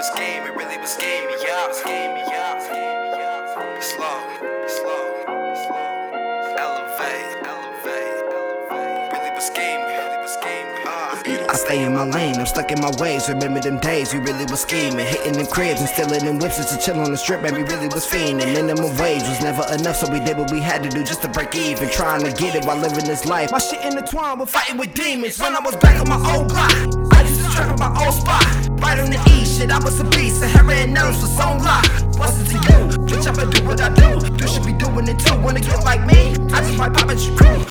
was scheming, really was. Really was scheming, really was. Uh. I stay in my lane, I'm stuck in my ways. Remember them days we really was scheming, hitting them cribs and stealing them whips just to chill on the strip. Man, we really was fiending. Minimum wage was never enough, so we did what we had to do just to break even. Trying to get it while living this life. My shit intertwined with fighting with demons. When I was back on my old block, I used to trap in my old spot. I was a beast. Sahara and nerves was on lock. What's it to you? Bitch, I'ma do what I do. You should be doing it too. Wanna get like me? I just might pop at your crew.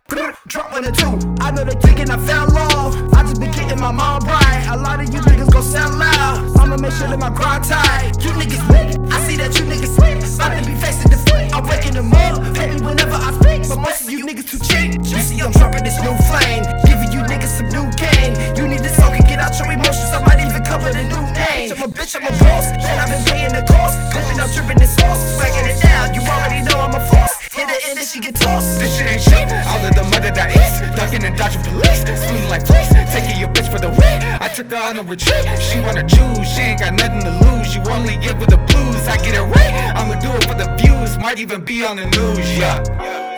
Drop one or two. I know they thinking I fell off. I just been getting my mom right. A lot of you niggas gon' sound loud. I'ma make sure that my grind tight. You niggas weak. I see that you niggas weak. To be facing defeat. I'm waking them up. Hate me whenever I speak. But most of you niggas too cheap. You see, I'm dropping this new name. I'm a bitch, I'm a boss. And I've been paying the cost. Clipping up, dripping this sauce. Swagging it down. You already know I'm a force. Hit her in and she get tossed. This shit ain't shit. All of the mother that is ducking and dodging police, swinging like fleas, taking your bitch for the win. I took her on a retreat. She wanna choose, she ain't got nothing to lose. You only get with the blues. I get it right. I'ma do it for the views, might even be on the news. Yeah.